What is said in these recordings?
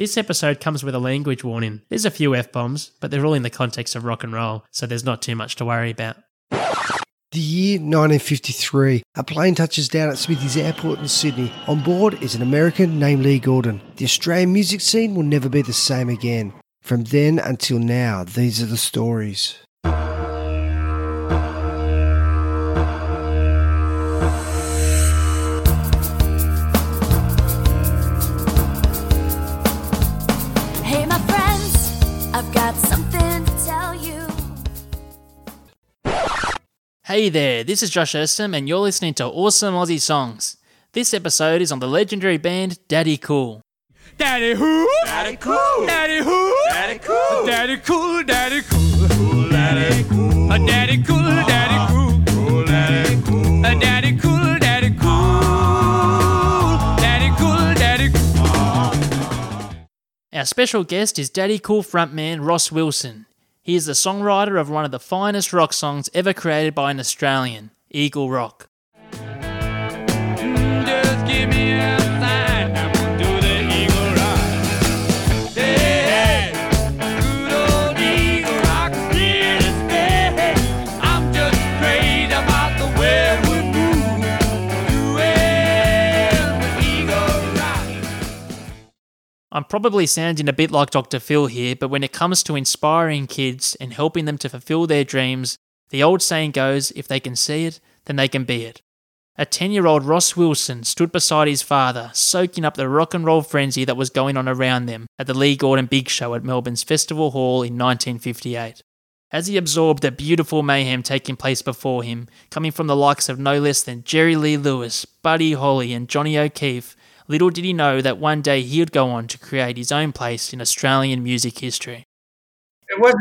This episode comes with a language warning. There's a few F bombs, but they're all in the context of rock and roll, so there's not too much to worry about. The year 1953. A plane touches down at Smithies Airport in Sydney. On board is an American named Lee Gordon. The Australian music scene will never be the same again. From then until now, these are the stories. Hey there, this is Josh Erston, and you're listening to Awesome Aussie Songs. This episode is on the legendary band Daddy Cool. Daddy who? Daddy cool. Daddy who? Daddy cool. Daddy cool. Daddy cool. Cool daddy cool. A daddy cool. Daddy cool. Cool daddy cool. Daddy cool. Daddy cool. Daddy cool. Daddy cool. Our special guest is Daddy Cool frontman Ross Wilson. He is the songwriter of one of the finest rock songs ever created by an Australian, Eagle Rock. I'm probably sounding a bit like Dr. Phil here, but when it comes to inspiring kids and helping them to fulfill their dreams, the old saying goes if they can see it, then they can be it. A 10 year old Ross Wilson stood beside his father, soaking up the rock and roll frenzy that was going on around them at the Lee Gordon Big Show at Melbourne's Festival Hall in 1958. As he absorbed the beautiful mayhem taking place before him, coming from the likes of no less than Jerry Lee Lewis, Buddy Holly, and Johnny O'Keefe, little did he know that one day he would go on to create his own place in Australian music history. It was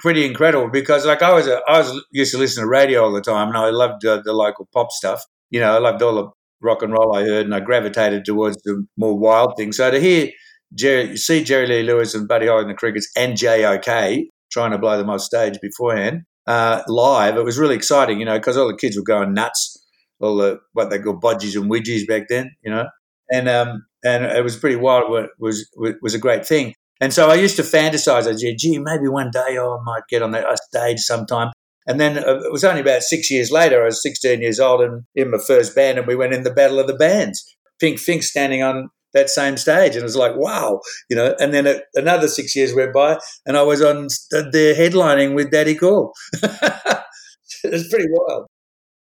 pretty incredible because, like, I was a, I was used to listen to radio all the time, and I loved uh, the local pop stuff. You know, I loved all the rock and roll I heard, and I gravitated towards the more wild things. So to hear Jerry, see Jerry Lee Lewis and Buddy Holly and the Crickets and J.O.K. trying to blow them off stage beforehand uh, live, it was really exciting. You know, because all the kids were going nuts, all the what they call budgies and widgies back then. You know, and um, and it was pretty wild. It was was a great thing. And so I used to fantasize. I said, "Gee, maybe one day I might get on that stage sometime." And then uh, it was only about six years later. I was 16 years old and in my first band, and we went in the Battle of the Bands. Pink Fink standing on that same stage, and it was like, wow, you know. And then it, another six years went by, and I was on the headlining with Daddy Cool. it was pretty wild.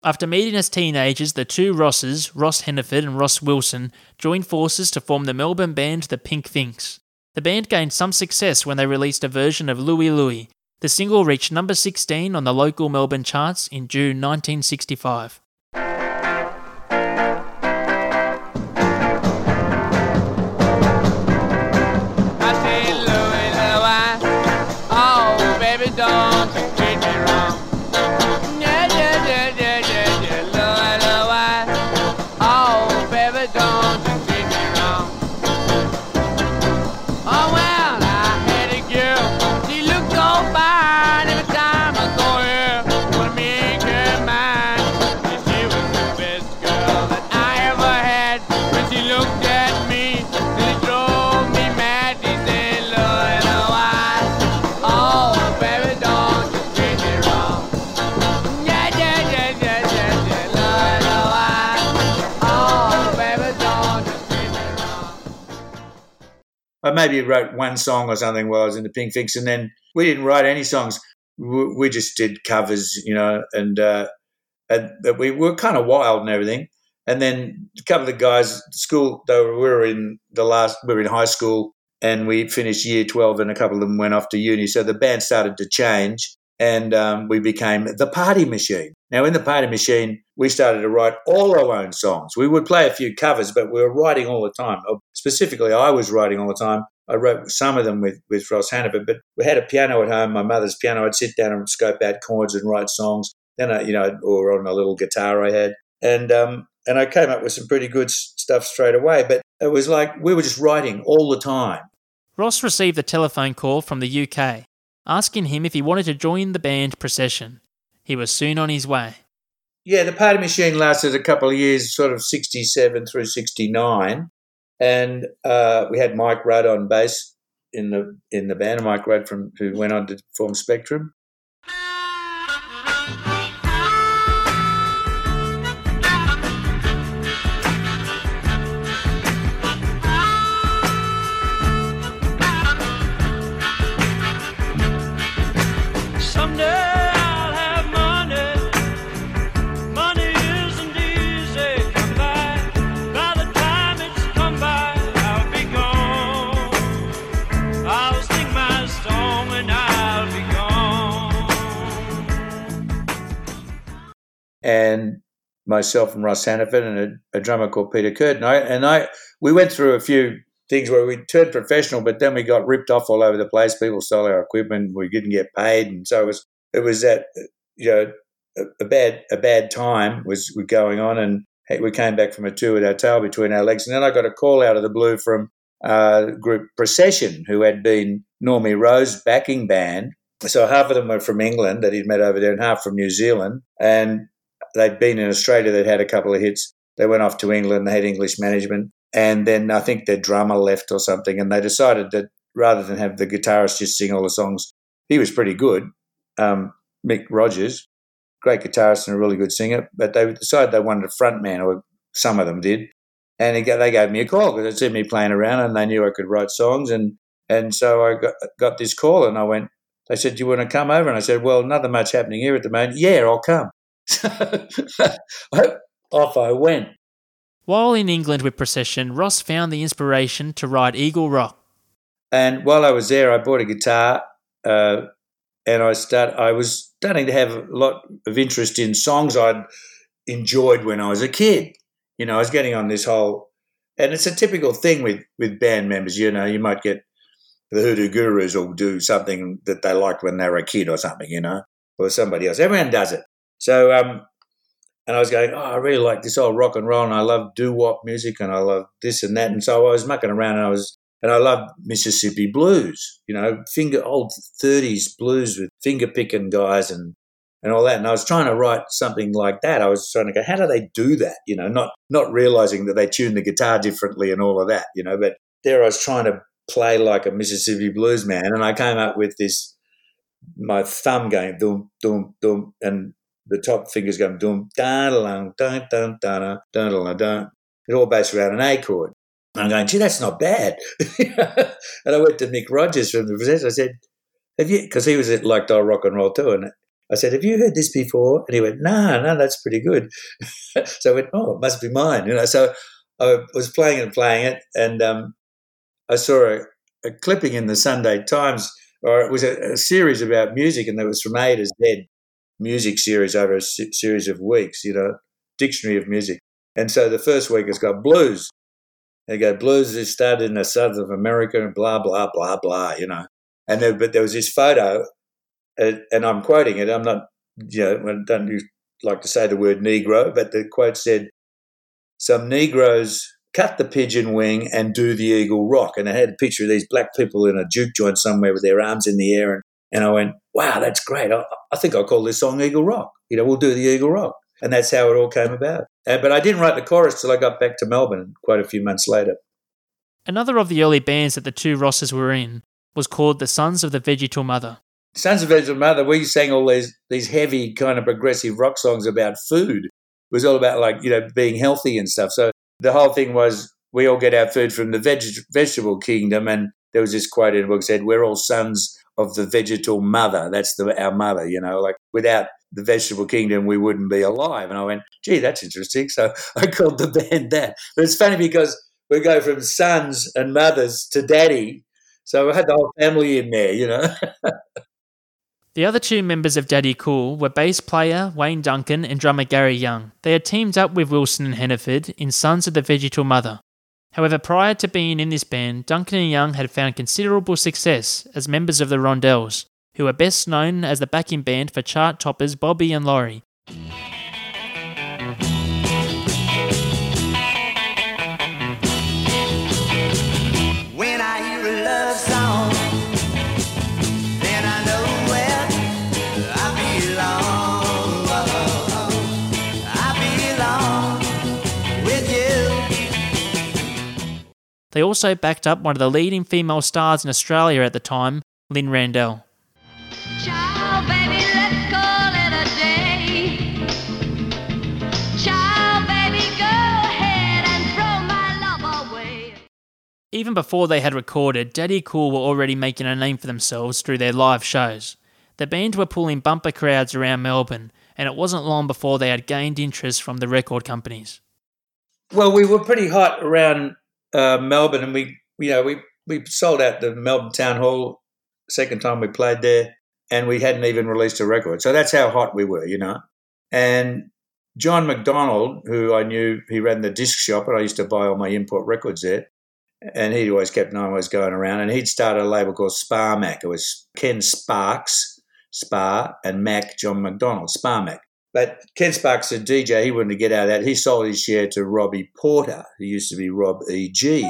After meeting as teenagers, the two Rosses, Ross Hannaford and Ross Wilson, joined forces to form the Melbourne band The Pink Finks. The band gained some success when they released a version of Louie Louie. The single reached number 16 on the local Melbourne charts in June 1965. Maybe wrote one song or something while I was in the Pink Finks, and then we didn't write any songs. We just did covers, you know, and, uh, and we were kind of wild and everything. And then a couple of guys, school, they were, we were in the last, we were in high school, and we finished year twelve, and a couple of them went off to uni. So the band started to change, and um, we became the Party Machine. Now, in the Party Machine, we started to write all our own songs. We would play a few covers, but we were writing all the time. Uh, Specifically, I was writing all the time. I wrote some of them with, with Ross Hannaford, but we had a piano at home, my mother's piano. I'd sit down and scope out chords and write songs. Then I, you know, or on a little guitar I had. And, um, and I came up with some pretty good stuff straight away. But it was like we were just writing all the time. Ross received a telephone call from the UK, asking him if he wanted to join the band Procession. He was soon on his way. Yeah, the party machine lasted a couple of years, sort of 67 through 69. and uh, we had Mike Rudd on bass in the in the band. Mike Rudd from who went on to form Spectrum. Myself and Russ Hannaford and a, a drummer called Peter Curtin. I, and I, we went through a few things where we turned professional, but then we got ripped off all over the place. People stole our equipment. We didn't get paid, and so it was it was that you know a, a bad a bad time was going on, and we came back from a tour with our tail between our legs, and then I got a call out of the blue from uh, group Procession, who had been Normie Rowe's backing band. So half of them were from England that he'd met over there, and half from New Zealand, and they'd been in Australia. They'd had a couple of hits. They went off to England. They had English management, and then I think their drummer left or something, and they decided that rather than have the guitarist just sing all the songs, he was pretty good. Um, Mick Rogers, great guitarist and a really good singer, but they decided they wanted a front man, or some of them did, and he, they gave me a call because they'd seen me playing around and they knew I could write songs, and and so I got got this call, and I went. They said, "Do you want to come over?" And I said, "Well, nothing much happening here at the moment. Yeah, I'll come." Off I went. While in England with Procession, Ross found the inspiration to write Eagle Rock. And while I was there, I bought a guitar, uh, and I start. I was starting to have a lot of interest in songs I'd enjoyed when I was a kid. You know, I was getting on this whole, and it's a typical thing with with band members. You know, you might get the Hoodoo Gurus will do something that they liked when they were a kid or something. You know, or somebody else. Everyone does it. So, um, and I was going, oh, I really like this old rock and roll, and I love doo wop music, and I love this and that. And so I was mucking around, and I was, and I loved Mississippi blues, you know, finger old thirties blues with finger picking guys and and all that. And I was trying to write something like that. I was trying to go, how do they do that? You know, not not realizing that they tune the guitar differently and all of that, you know. But there I was trying to play like a Mississippi blues man, and I came up with this my thumb going dum dum dum and the top fingers going dum da da dun dun dun dun dun dun. It all based around an A chord. And I'm going, gee, that's not bad. and I went to Mick Rogers from the Procession. I said, have you? Because he was at like old rock and roll too, and I said, have you heard this before? And he went, no, no, that's pretty good. so I went, oh, it must be mine, you know. So I was playing and playing it, and um, I saw a, a clipping in the Sunday Times, or it was a, a series about music, and it was from A to Z music series over a series of weeks, you know, dictionary of music. And so the first week has got blues. They go, blues is started in the south of America and blah, blah, blah, blah, you know. And there, but there was this photo, and, and I'm quoting it. I'm not, you know, I don't like to say the word Negro, but the quote said, some Negroes cut the pigeon wing and do the eagle rock. And I had a picture of these black people in a juke joint somewhere with their arms in the air. And, and I went, wow, that's great. I, I think I'll call this song Eagle Rock. You know, we'll do the Eagle Rock. And that's how it all came about. Uh, but I didn't write the chorus till I got back to Melbourne quite a few months later. Another of the early bands that the two Rosses were in was called the Sons of the Vegetal Mother. Sons of Vegetal Mother, we sang all these these heavy kind of progressive rock songs about food. It was all about like you know being healthy and stuff. So the whole thing was we all get our food from the veg- vegetable kingdom, and there was this quote in the book said we're all sons of the vegetal mother. That's the our mother. You know, like without the vegetable kingdom, we wouldn't be alive. And I went, gee, that's interesting. So I called the band that. But it's funny because we go from sons and mothers to daddy. So I had the whole family in there, you know. The other two members of Daddy Cool were bass player Wayne Duncan and drummer Gary Young. They had teamed up with Wilson and Hannaford in Sons of the Vegetal Mother. However, prior to being in this band, Duncan and Young had found considerable success as members of the Rondells, who are best known as the backing band for chart toppers Bobby and Laurie. Also backed up one of the leading female stars in Australia at the time, Lynn Randell. Ciao, baby, let's call it a day. Ciao, baby, go ahead and throw my love away. Even before they had recorded, Daddy Cool were already making a name for themselves through their live shows. The band were pulling bumper crowds around Melbourne, and it wasn't long before they had gained interest from the record companies. Well, we were pretty hot around uh, Melbourne, and we, you know, we we sold out the Melbourne Town Hall second time we played there, and we hadn't even released a record. So that's how hot we were, you know. And John McDonald, who I knew, he ran the disc shop, and I used to buy all my import records there. And he always kept knowing I was going around, and he'd started a label called Spar Mac. It was Ken Sparks, Spar, and Mac John McDonald, Spar Mac. But Ken Sparks, a DJ, he wanted to get out of that. He sold his share to Robbie Porter, who used to be Rob E.G.,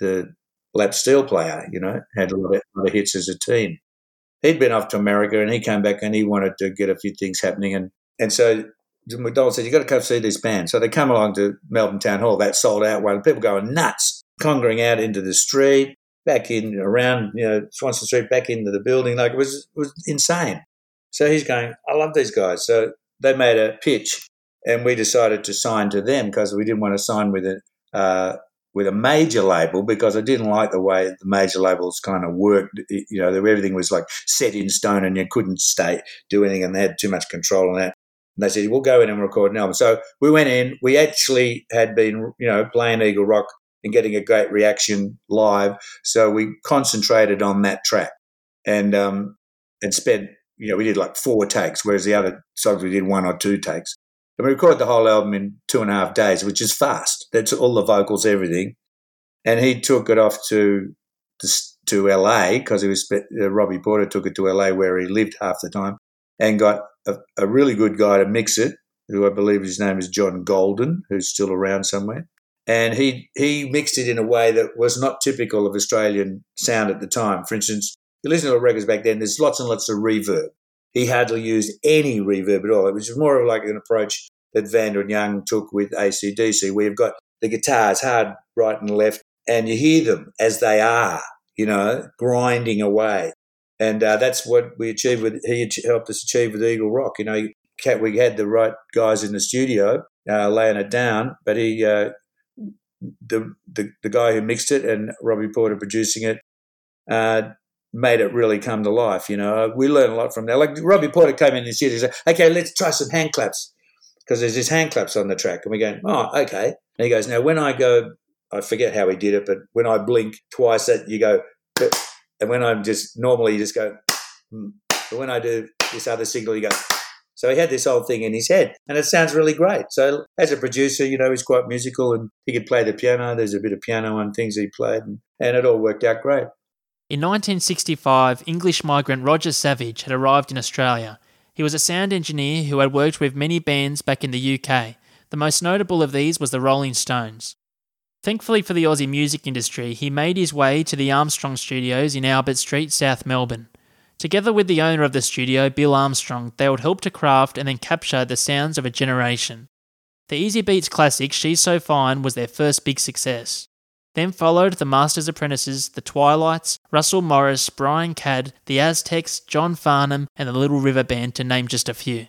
the lap steel player, you know, had a lot of, lot of hits as a teen. He'd been off to America and he came back and he wanted to get a few things happening. And, and so McDonald said, You've got to come see this band. So they come along to Melbourne Town Hall, that sold out one. People going nuts, congering out into the street, back in around, you know, Swanston Street, back into the building. Like it was, it was insane. So he's going, I love these guys. So they made a pitch and we decided to sign to them because we didn't want to sign with a, uh, with a major label because I didn't like the way the major labels kind of worked. You know, everything was like set in stone and you couldn't stay, do anything and they had too much control on that. And they said, we'll go in and record an album. So we went in. We actually had been, you know, playing Eagle Rock and getting a great reaction live. So we concentrated on that track and, um, and spent, you know, we did like four takes, whereas the other songs we did one or two takes. And we recorded the whole album in two and a half days, which is fast. That's all the vocals, everything. And he took it off to to LA because he was uh, Robbie Porter took it to LA where he lived half the time, and got a, a really good guy to mix it, who I believe his name is John Golden, who's still around somewhere. And he he mixed it in a way that was not typical of Australian sound at the time. For instance, you listen to the records back then, there's lots and lots of reverb. He hardly used any reverb at all. It was more of like an approach that Vanda and Young took with ACDC, where you've got the guitars hard right and left, and you hear them as they are, you know, grinding away. And uh, that's what we achieved with, he helped us achieve with Eagle Rock. You know, we had the right guys in the studio uh, laying it down, but he, uh, the, the, the guy who mixed it and Robbie Porter producing it, uh, made it really come to life. You know, we learned a lot from that. Like Robbie Porter came in and said, said, okay, let's try some hand claps because there's his hand claps on the track. And we go, oh, okay. And he goes, now when I go, I forget how he did it, but when I blink twice, that you go, and when I'm just normally you just go, hmm. but when I do this other signal, you go. So he had this whole thing in his head, and it sounds really great. So as a producer, you know, he's quite musical, and he could play the piano. There's a bit of piano on things he played, and, and it all worked out great. In 1965, English migrant Roger Savage had arrived in Australia. He was a sound engineer who had worked with many bands back in the UK. The most notable of these was the Rolling Stones. Thankfully for the Aussie music industry, he made his way to the Armstrong Studios in Albert Street, South Melbourne. Together with the owner of the studio, Bill Armstrong, they would help to craft and then capture the sounds of a generation. The Easybeats classic She's So Fine was their first big success. Then followed the Masters Apprentices, the Twilights, Russell Morris, Brian Cadd, the Aztecs, John Farnham, and the Little River Band, to name just a few.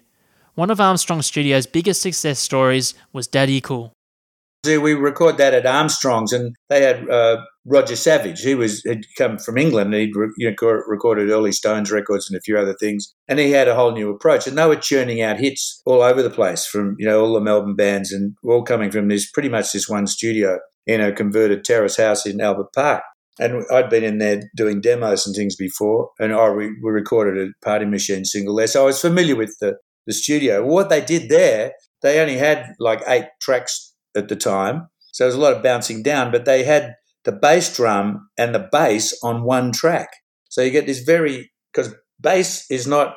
One of Armstrong Studio's biggest success stories was Daddy Cool. We record that at Armstrong's, and they had uh, Roger Savage. He was had come from England. He'd re- you know, recorded early Stones records and a few other things, and he had a whole new approach. And they were churning out hits all over the place from you know all the Melbourne bands, and all coming from this pretty much this one studio in a converted terrace house in Albert Park. And I'd been in there doing demos and things before, and I re- we recorded a Party Machine single there, so I was familiar with the the studio. What they did there, they only had like eight tracks at the time. So there was a lot of bouncing down, but they had the bass drum and the bass on one track. So you get this very, because bass is not,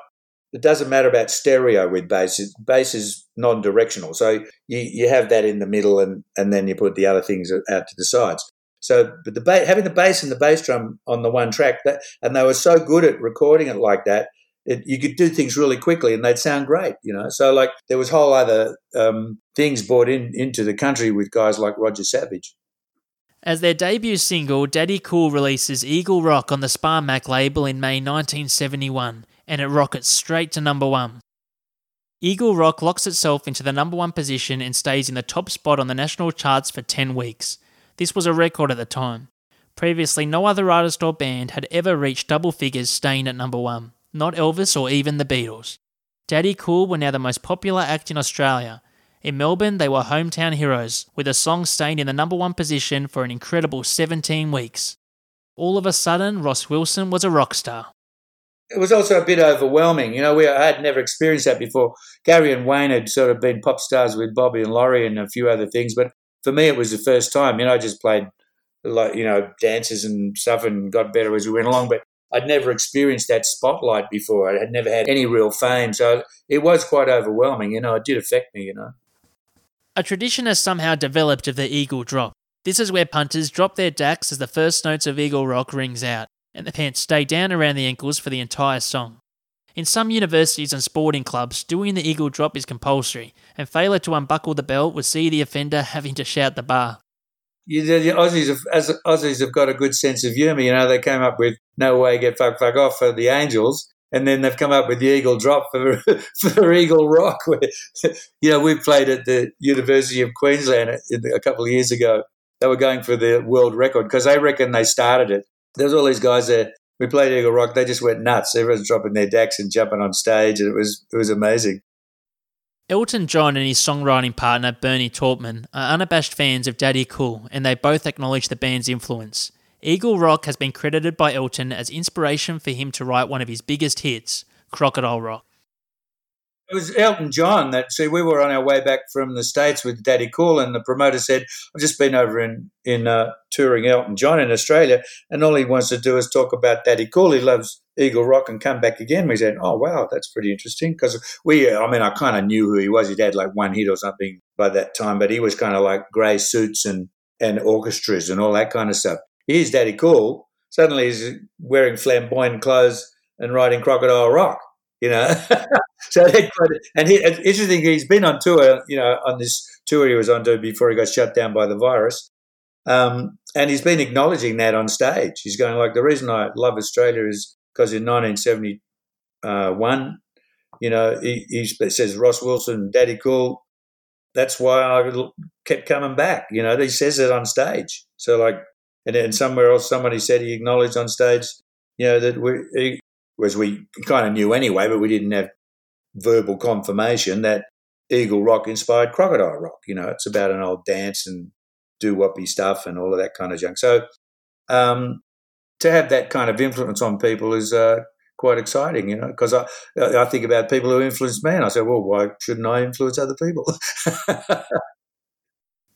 it doesn't matter about stereo with bass. Bass is non directional. So you, you have that in the middle and, and then you put the other things out to the sides. So, but the ba- having the bass and the bass drum on the one track, that, and they were so good at recording it like that, it, you could do things really quickly and they'd sound great, you know. So like there was whole other um, things brought in into the country with guys like Roger Savage. As their debut single, Daddy Cool releases Eagle Rock on the Sparmac label in May 1971, and it rockets straight to number one. Eagle Rock locks itself into the number one position and stays in the top spot on the national charts for 10 weeks. This was a record at the time. Previously, no other artist or band had ever reached double figures staying at number one, not Elvis or even the Beatles. Daddy Cool were now the most popular act in Australia. In Melbourne, they were hometown heroes, with a song staying in the number one position for an incredible 17 weeks. All of a sudden, Ross Wilson was a rock star. It was also a bit overwhelming. You know, we I had never experienced that before. Gary and Wayne had sort of been pop stars with Bobby and Laurie and a few other things, but for me, it was the first time. You know, I just played like you know dances and stuff and got better as we went along, but I'd never experienced that spotlight before. I had never had any real fame, so it was quite overwhelming. You know, it did affect me. You know. A tradition has somehow developed of the Eagle drop. This is where punters drop their dacks as the first notes of Eagle Rock rings out, and the pants stay down around the ankles for the entire song. In some universities and sporting clubs, doing the Eagle drop is compulsory, and failure to unbuckle the belt would see the offender having to shout the bar. You, the Aussies, have, as Aussies have got a good sense of humour. You know, they came up with "No Way, Get Fuck Fuck Off" for the Angels, and then they've come up with the Eagle Drop for for Eagle Rock. Where, you know, we played at the University of Queensland a couple of years ago. They were going for the world record because they reckon they started it. There was all these guys there. We played Eagle Rock. They just went nuts. Everyone's dropping their decks and jumping on stage, and it was it was amazing. Elton John and his songwriting partner Bernie Taupin are unabashed fans of Daddy Cool, and they both acknowledge the band's influence. Eagle Rock has been credited by Elton as inspiration for him to write one of his biggest hits, Crocodile Rock. It was Elton John that see we were on our way back from the states with Daddy Cool, and the promoter said, "I've just been over in in uh, touring Elton John in Australia, and all he wants to do is talk about Daddy Cool. He loves Eagle Rock and come back again." We said, "Oh wow, that's pretty interesting." Because we, I mean, I kind of knew who he was. He'd had like one hit or something by that time, but he was kind of like grey suits and and orchestras and all that kind of stuff. Here's Daddy Cool. Suddenly he's wearing flamboyant clothes and riding Crocodile Rock. You know. so they and he, interesting. He's been on tour, you know, on this tour he was on before he got shut down by the virus, um, and he's been acknowledging that on stage. He's going like, the reason I love Australia is because in 1971, you know, he, he says Ross Wilson, Daddy Cool. That's why I kept coming back. You know, he says it on stage. So like, and then somewhere else, somebody said he acknowledged on stage, you know, that we. He, was we kind of knew anyway, but we didn't have verbal confirmation that Eagle Rock inspired Crocodile Rock. You know, it's about an old dance and do whoppy stuff and all of that kind of junk. So um, to have that kind of influence on people is uh, quite exciting, you know, because I, I think about people who influence me and I say, well, why shouldn't I influence other people?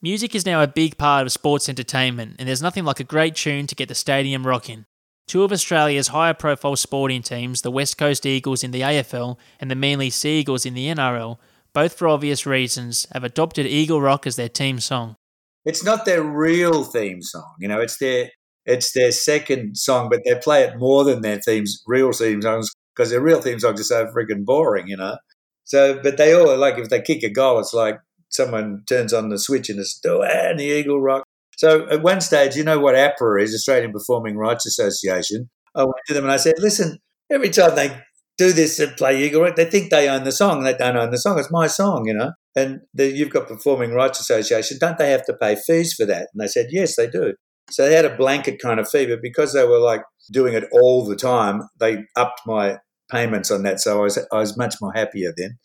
Music is now a big part of sports entertainment, and there's nothing like a great tune to get the stadium rocking. Two of Australia's higher profile sporting teams, the West Coast Eagles in the AFL and the Manly Sea Eagles in the NRL, both for obvious reasons, have adopted Eagle Rock as their team song. It's not their real theme song, you know, it's their it's their second song, but they play it more than their themes real theme songs because their real theme songs are so freaking boring, you know. So but they all like if they kick a goal, it's like someone turns on the switch and it's and the Eagle Rock so at one stage, you know what APRA is, Australian Performing Rights Association. I went to them and I said, listen, every time they do this and play Eagle they think they own the song. They don't own the song. It's my song, you know. And the, you've got Performing Rights Association. Don't they have to pay fees for that? And they said, yes, they do. So they had a blanket kind of fee, but because they were like doing it all the time, they upped my payments on that. So I was I was much more happier then.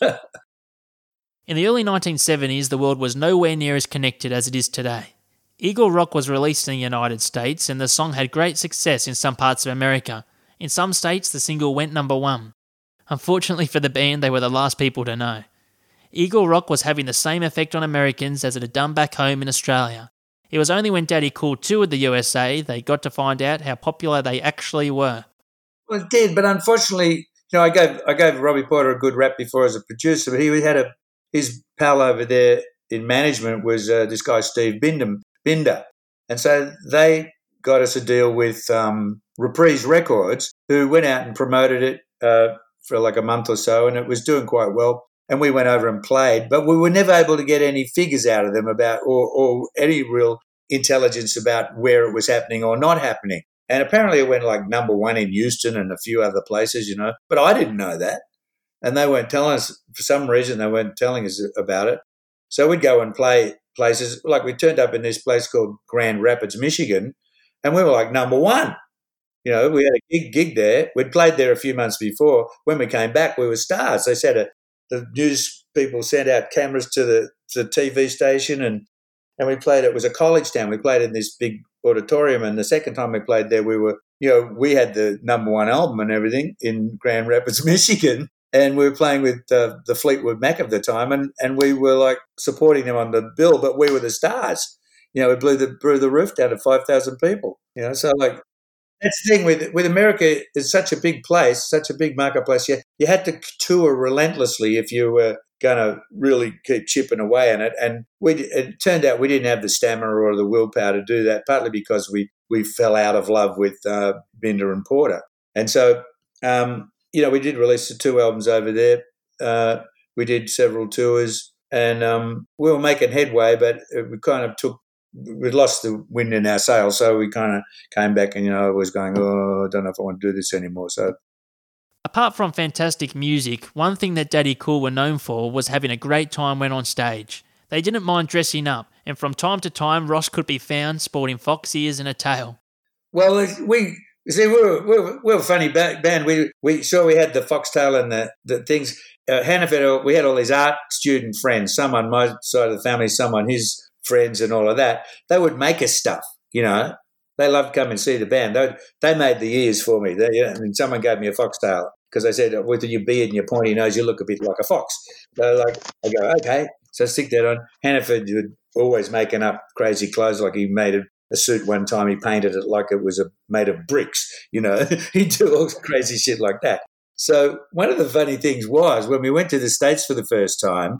In the early 1970s, the world was nowhere near as connected as it is today. Eagle Rock was released in the United States, and the song had great success in some parts of America. In some states, the single went number one. Unfortunately for the band, they were the last people to know. Eagle Rock was having the same effect on Americans as it had done back home in Australia. It was only when Daddy Cool toured the USA they got to find out how popular they actually were. Well, it did, but unfortunately, you know, I gave I gave Robbie Porter a good rap before as a producer, but he had a his pal over there in management was uh, this guy Steve Bindum, Binder. And so they got us a deal with um, Reprise Records, who went out and promoted it uh, for like a month or so, and it was doing quite well. And we went over and played, but we were never able to get any figures out of them about or, or any real intelligence about where it was happening or not happening. And apparently it went like number one in Houston and a few other places, you know. But I didn't know that. And they weren't telling us, for some reason, they weren't telling us about it. So we'd go and play places. Like we turned up in this place called Grand Rapids, Michigan, and we were like number one. You know, we had a gig, gig there. We'd played there a few months before. When we came back, we were stars. They said a, the news people sent out cameras to the, to the TV station and and we played. It was a college town. We played in this big auditorium, and the second time we played there, we were you know we had the number one album and everything in Grand Rapids, Michigan, and we were playing with the Fleetwood Mac of the time, and and we were like supporting them on the bill, but we were the stars. You know, we blew the blew the roof down to five thousand people. You know, so like that's the thing with with America is such a big place, such a big marketplace. You you had to tour relentlessly if you were going to really keep chipping away on it. And we it turned out we didn't have the stamina or the willpower to do that, partly because we we fell out of love with uh, Binder and Porter, and so um, you know we did release the two albums over there. Uh, we did several tours, and um, we were making headway, but we kind of took we lost the wind in our sails, so we kind of came back and you know I was going, oh, I don't know if I want to do this anymore. So Apart from fantastic music, one thing that Daddy Cool were known for was having a great time when on stage. They didn't mind dressing up, and from time to time, Ross could be found sporting fox ears and a tail. Well, we you see, we were, we were, we were a funny band. We we sure we had the foxtail and the, the things. Uh, Hannaford, we had all these art student friends. Some on my side of the family, some on his friends, and all of that. They would make us stuff. You know, they loved coming and see the band. They they made the ears for me. They, you know, someone gave me a foxtail because they said with your beard and your pointy nose, you look a bit like a fox. So like, I go okay. So I stick that on. Hannaford would always making up crazy clothes. Like he made a, suit one time. He painted it like it was a, made of bricks. You know, he'd do all crazy shit like that. So one of the funny things was when we went to the states for the first time.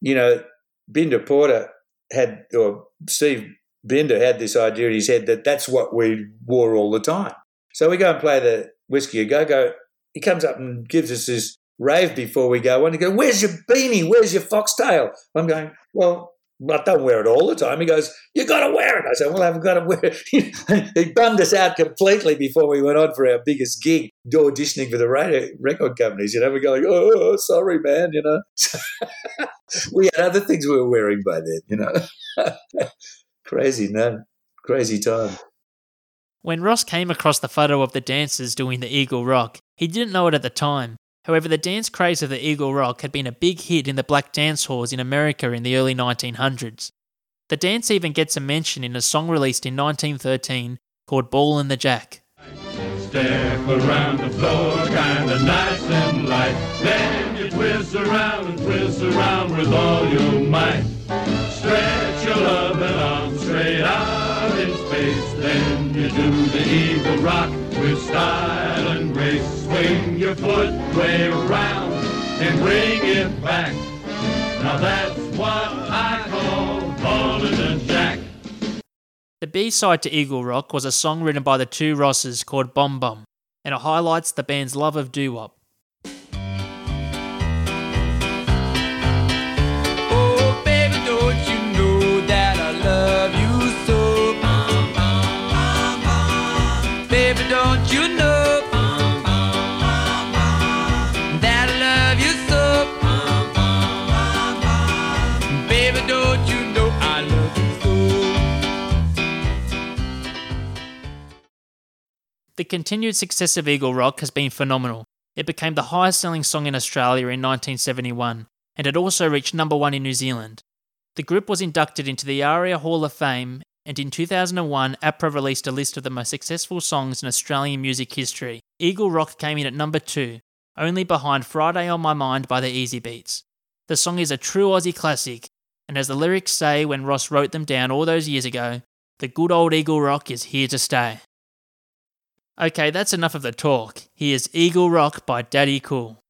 You know, Binder Porter had or Steve Binder had this idea in his head that that's what we wore all the time. So we go and play the Whiskey a Go Go. He comes up and gives us this rave before we go on. He goes, Where's your beanie? Where's your foxtail? I'm going, Well, I don't wear it all the time. He goes, You got to wear it. I said, Well, I've got to wear it. he bummed us out completely before we went on for our biggest gig, auditioning for the radio, record companies. You know, we're going, oh, oh, sorry, man. You know, we had other things we were wearing by then, you know. Crazy, man. Crazy time. When Ross came across the photo of the dancers doing the Eagle Rock, he didn't know it at the time. However, the dance craze of the Eagle Rock had been a big hit in the black dance halls in America in the early 1900s. The dance even gets a mention in a song released in 1913 called Ballin' the Jack. Step around the floor, kinda nice and light. Then you twist around and twist around with all your might. Stretch your loving arms straight out space. Then you do the eagle rock with style and grace. Swing your foot way around and bring it back. Now that's what I call balling the jack. The B side to Eagle Rock was a song written by the two Rosses called Bom Bom, and it highlights the band's love of doo The continued success of Eagle Rock has been phenomenal. It became the highest selling song in Australia in 1971, and it also reached number one in New Zealand. The group was inducted into the ARIA Hall of Fame, and in 2001, APRA released a list of the most successful songs in Australian music history. Eagle Rock came in at number two, only behind Friday on My Mind by the Easy Beats. The song is a true Aussie classic, and as the lyrics say when Ross wrote them down all those years ago, the good old Eagle Rock is here to stay. Okay, that's enough of the talk. Here's Eagle Rock by Daddy Cool.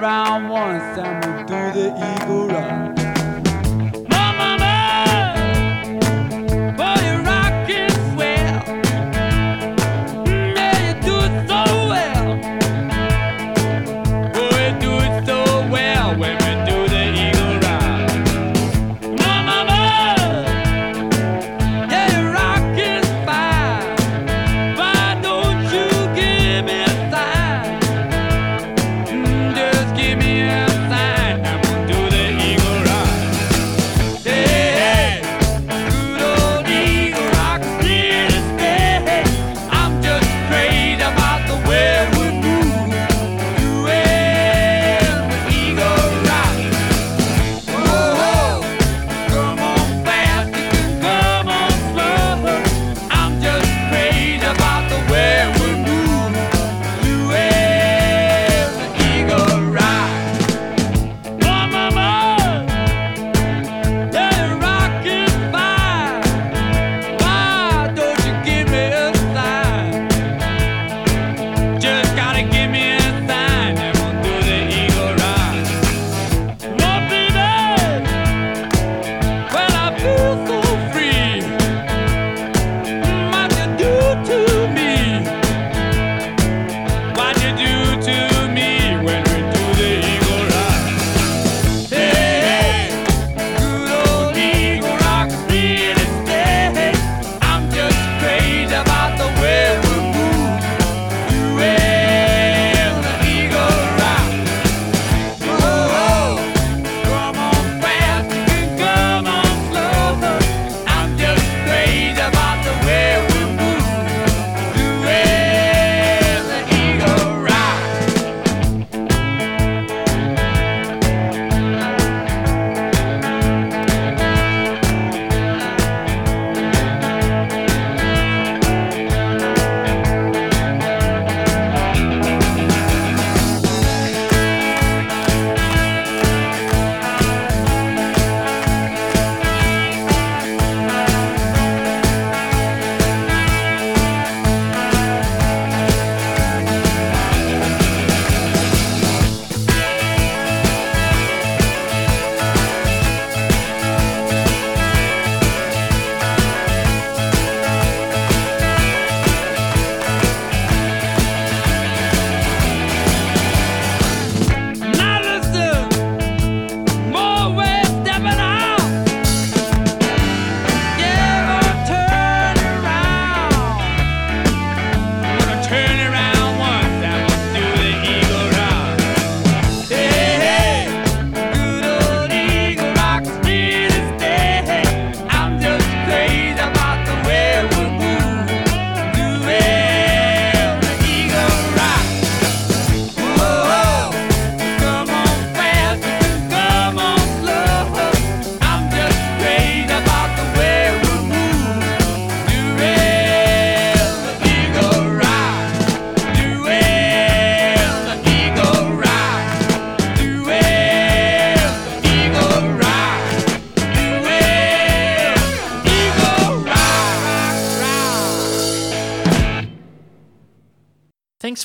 around once and we'll do the eagle run.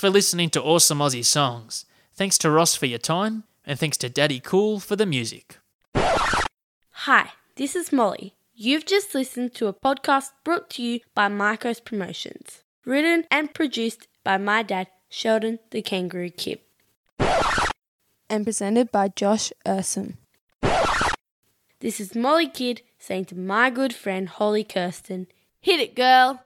for listening to awesome Aussie songs. Thanks to Ross for your time, and thanks to Daddy Cool for the music. Hi, this is Molly. You've just listened to a podcast brought to you by Marcos Promotions, written and produced by my dad, Sheldon the Kangaroo Kid, and presented by Josh Urson. This is Molly Kidd saying to my good friend Holly Kirsten, Hit it, girl!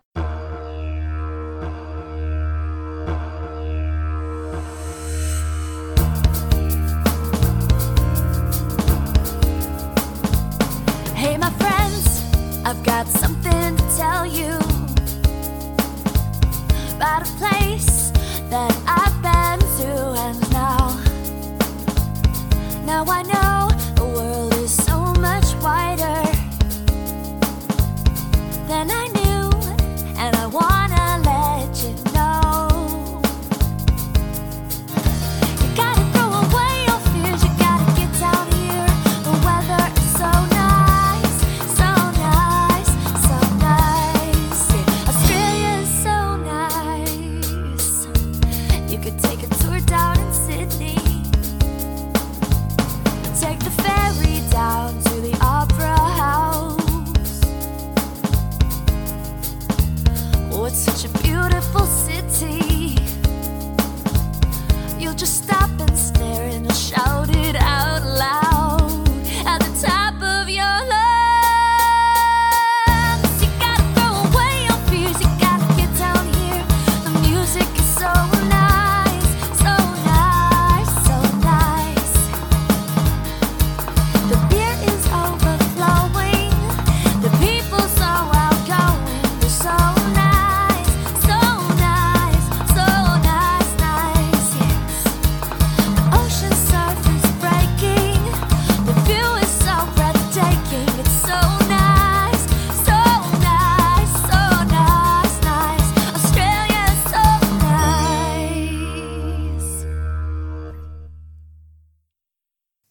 I've got something to tell you about a place that I've been to, and now, now I know.